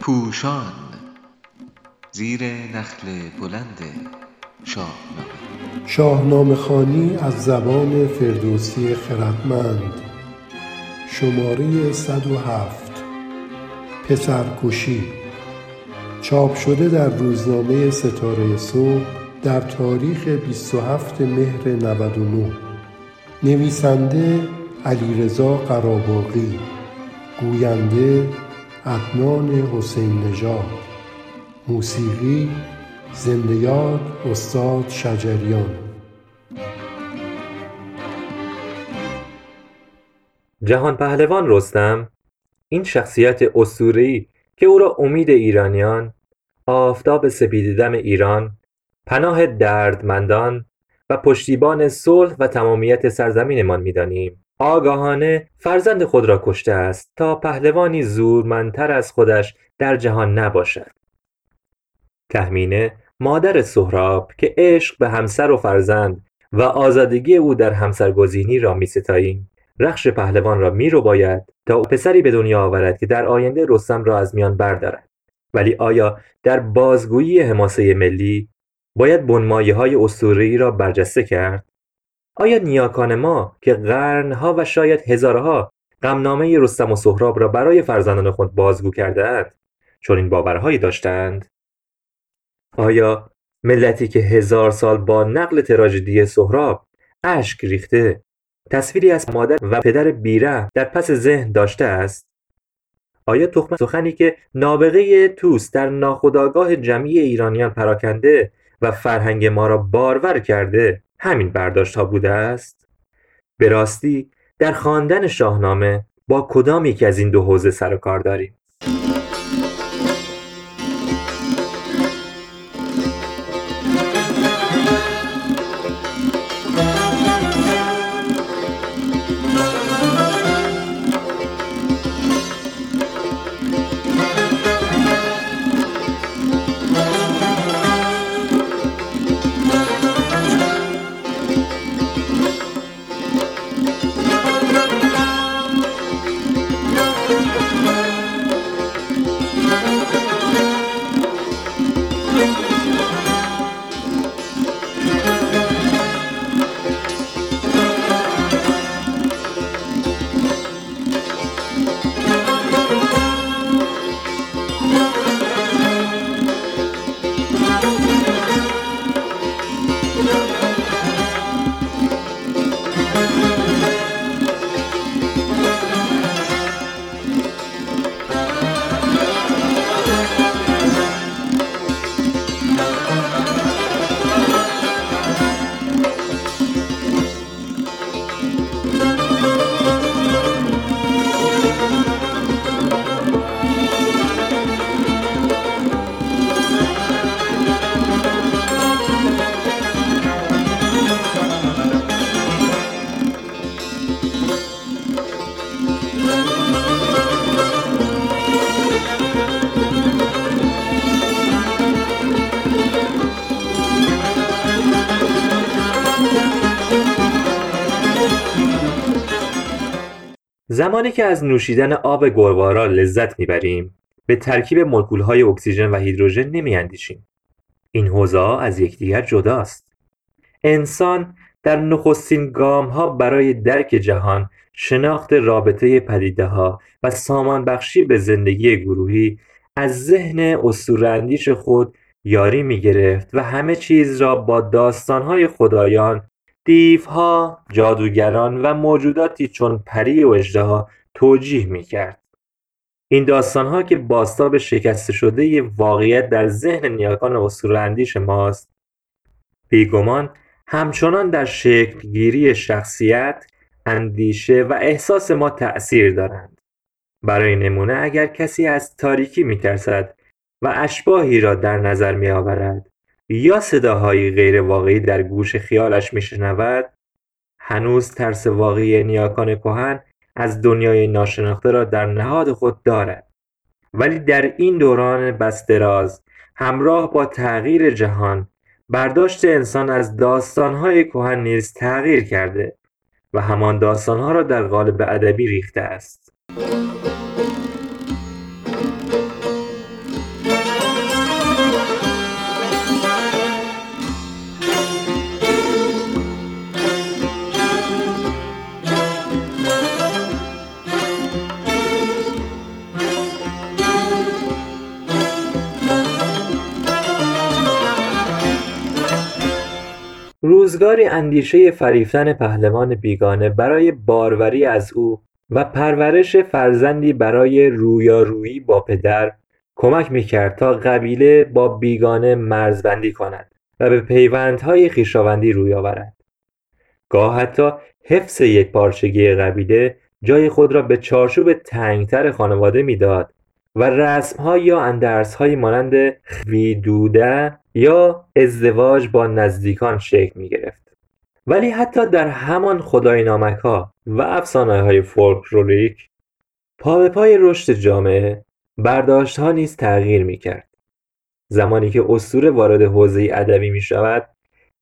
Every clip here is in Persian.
پوشان زیر نخل بلند شاهنامه. شاهنامه خوانی از زبان فردوسی خردمند. شماره 107 پسرکشی. چاپ شده در روزنامه ستاره صبح در تاریخ 27 مهر 99 نویسنده علیرضا قراباغی گوینده عدنان حسین نژاد. موسیقی زنده یاد استاد شجریان. جهان پهلوان رستم این شخصیت اسطوره‌ای که او را امید ایرانیان آفتاب سپیددم ایران پناه دردمندان و پشتیبان صلح و تمامیت سرزمینمان می‌دانیم. آگاهانه فرزند خود را کشته است تا پهلوانی زورمندتر از خودش در جهان نباشد. تهمینه مادر سهراب که عشق به همسر و فرزند و آزادگی او در همسرگزینی را می ستاییم رخش پهلوان را می رو باید تا پسری به دنیا آورد که در آینده رستم را از میان بردارد. ولی آیا در بازگویی حماسه ملی باید بنمایه های را برجسته کرد؟ آیا نیاکان ما که قرنها و شاید هزارها غمنامه رستم و سهراب را برای فرزندان خود بازگو کردهاند چون این باورهایی داشتند؟ آیا ملتی که هزار سال با نقل تراژدی سهراب اشک ریخته تصویری از مادر و پدر بیره در پس ذهن داشته است؟ آیا تخم سخنی که نابغه توس در ناخودآگاه جمعی ایرانیان پراکنده و فرهنگ ما را بارور کرده همین برداشت ها بوده است؟ به راستی در خواندن شاهنامه با کدام یکی از این دو حوزه سر و کار داریم؟ زمانی که از نوشیدن آب گوارا لذت می‌بریم به ترکیب مولکولهای اکسیژن و هیدروژن نمیاندیشیم. این حوزه از یکدیگر جداست. انسان در نخستین گامها برای درک جهان شناخت رابطه پدیده ها و سامان بخشی به زندگی گروهی از ذهن اسطوره‌اندیش خود یاری می گرفت و همه چیز را با داستانهای خدایان دیوها، جادوگران و موجوداتی چون پری و اژدها توجیه می‌کرد. این داستانها که بازتاب شکسته شده واقعیت در ذهن نیاکان اسطوره‌اندیش ماست بیگمان همچنان در شکلگیری شخصیت اندیشه و احساس ما تأثیر دارند برای نمونه اگر کسی از تاریکی میترسد و اشباهی را در نظر میآورد یا صداهایی غیرواقعی در گوش خیالش میشنود؟ هنوز ترس واقعی نیاکان کهن از دنیای ناشناخته را در نهاد خود دارد. ولی در این دوران بس دراز همراه با تغییر جهان برداشت انسان از داستانهای کهن نیز تغییر کرده و همان داستانها را در قالب ادبی ریخته است. روزگاری اندیشه فریفتن پهلوان بیگانه برای باروری از او و پرورش فرزندی برای رویارویی با پدر کمک می‌کرد تا قبیله با بیگانه مرزبندی کند و به پیوندهای خویشاوندی روی آورد. گاه حتی حفظ یک پارچگی قبیله جای خود را به چارچوب تنگتر خانواده می‌داد و رسمها یا اندرسهایی مانند خویدوده یا ازدواج با نزدیکان شکل می گرفت. ولی حتی در همان خدای نامک ها و افسانه های فولکلوریک پا به پای رشد جامعه برداشت ها نیز تغییر می کرد. زمانی که اسطوره وارد حوزه ادبی می شود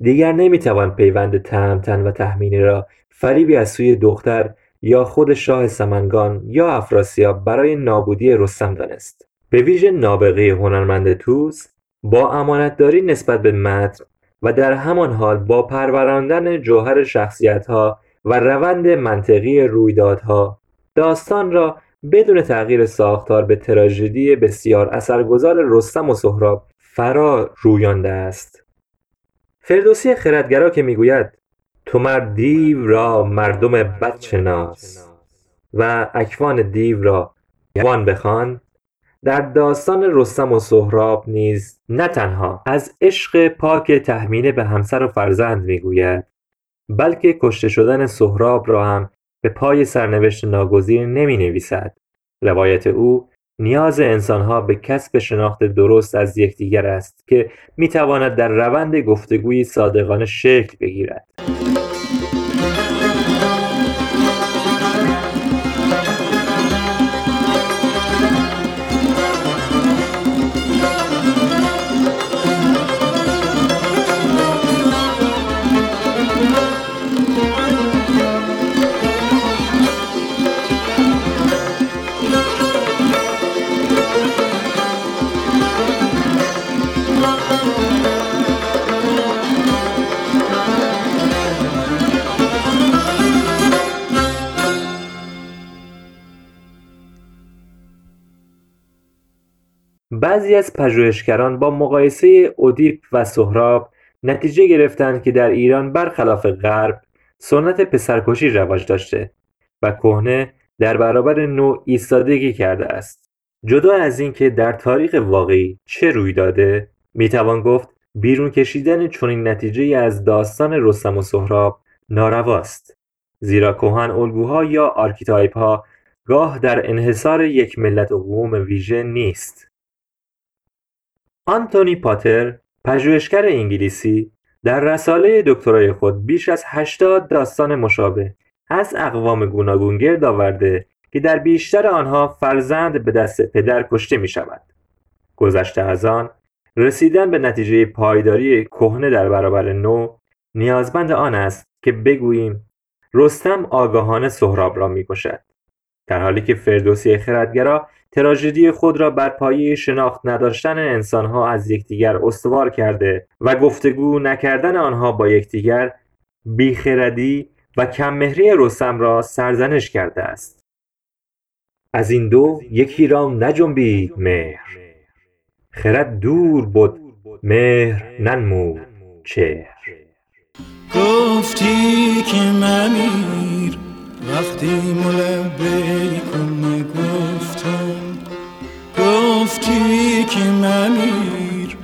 دیگر نمی توان پیوند تهمتن و تحمینی را فریبی از سوی دختر یا خود شاه سمنگان یا افراسیاب برای نابودی رستم دانست به ویژه نابغه هنرمند توس با امانتداری نسبت به متن و در همان حال با پروراندن جوهر شخصیتها و روند منطقی رویدادها داستان را بدون تغییر ساختار به تراژدی بسیار اثرگذار رستم و سهراب فرا رویانده است. فردوسی خردگرا که می‌گوید تو مر دیو را مردم بد شناس و اکوان دیو را جوان بخوان در داستان رستم و سهراب نیز نه تنها از عشق پاک تهمینه به همسر و فرزند می‌گوید بلکه کشته شدن سهراب را هم به پای سرنوشت ناگزیر نمی نویسد روایت او نیاز انسانها به کسب شناخت درست از یکدیگر است که می‌تواند در روند گفتگوی صادقانه شکل بگیرد. بعضی از پژوهشگران با مقایسه اودیپ و سهراب نتیجه گرفتند که در ایران برخلاف غرب سنت پسرکشی رواج داشته و کهنه در برابر نو ایستادگی کرده است. جدا از اینکه در تاریخ واقعی چه روی داده می‌توان گفت بیرون کشیدن چنین نتیجه از داستان رستم و سهراب نارواست زیرا کهن الگوها یا archetype ها گاه در انحصار یک ملت و قوم ویژه نیست. آنتونی پاتر پژوهشگر انگلیسی در رساله دکترای خود بیش از 80 داستان مشابه از اقوام گوناگون گرد آورده که در بیشتر آنها فرزند به دست پدر کشته می شود. گذشته از آن رسیدن به نتیجه پایداری کهنه در برابر نو نیازمند آن است که بگوییم رستم آگاهانه سهراب را می‌کشد در حالی که فردوسی خردگرا تراژدی خود را بر پایه شناخت نداشتن انسانها از یکدیگر استوار کرده و گفتگو نکردن آنها با یکدیگر بیخردی و کممهری رستم را سرزنش کرده است. از این دو یکی را نجنبید مهر. خرد دور بود مهر ننمود چهر. گفتی که ممیر وقتی ملبیکم گفتم گفتی که ممیر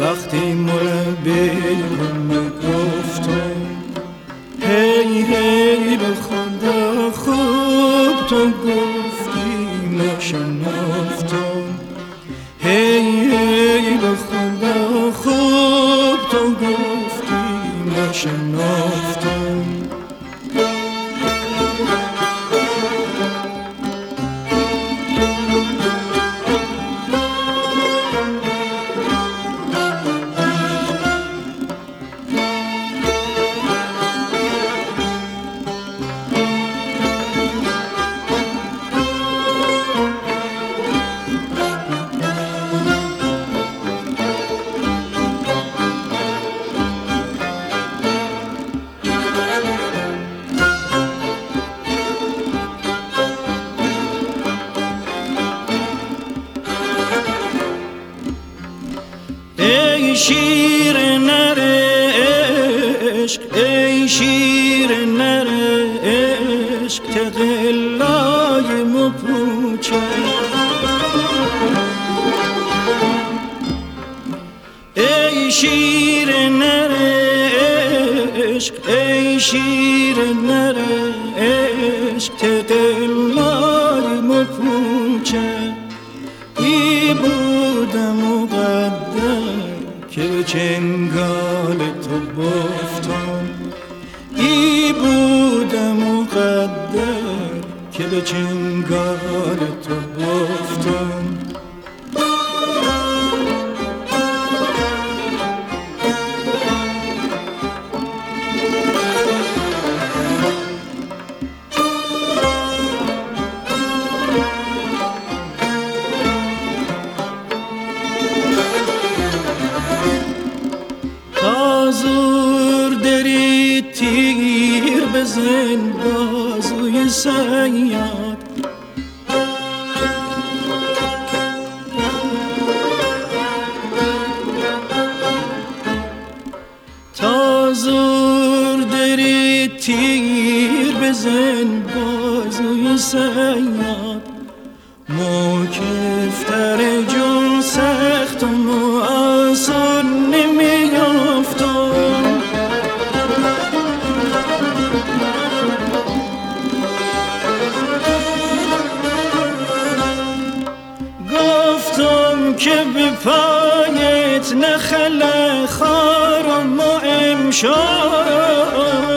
وقتی ملبیکم گفتم هی هی به خدا خوب تو گفتی نشنفتم هی هی به خدا خوب تو گفتی نشنفتم شیر نر عشق ای شیر نر عشق تقلای مپوچه. ای شیر نر عشق ای شیر نر عشق تقلای چنگال تو بافتم. ای بودم مقدر که به چنگال تو تازور دری تیر بزن بازوی سیاد مکفتر جون سخت و معاصر نمیافتم گفتم که به نخل خارم و امشب.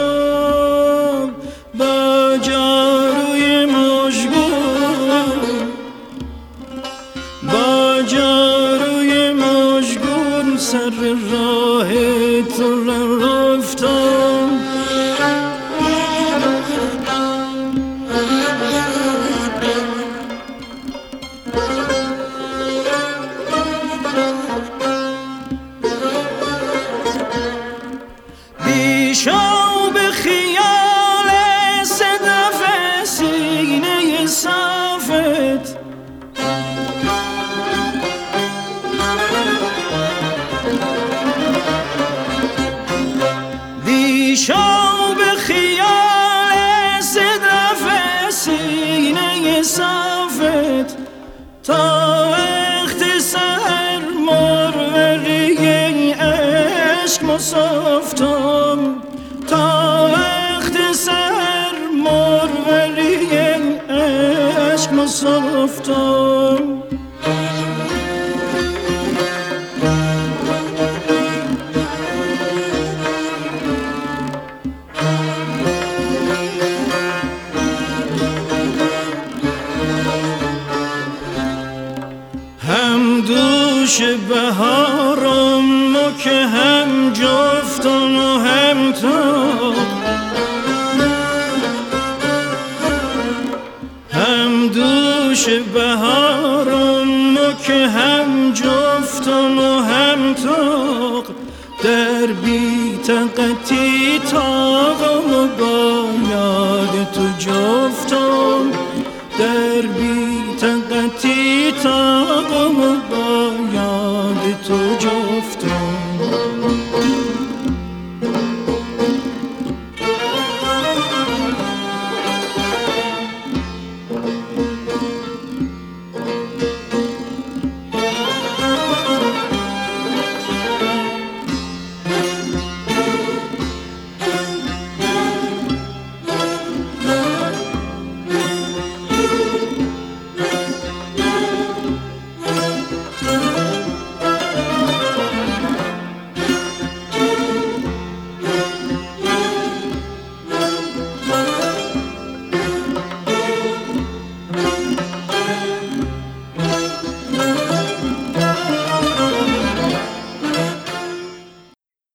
تا وقت سهر مروری عشق مصافتم. تا وقت سهر مروری عشق مصافتم. دوش بهارم و که هم جفتم و هم تو. هم دوش بهارم و که هم جفتم و هم تو. در بی طاقتی تاقم و با یاد تو جفتم. در بی طاقتی تاقم و با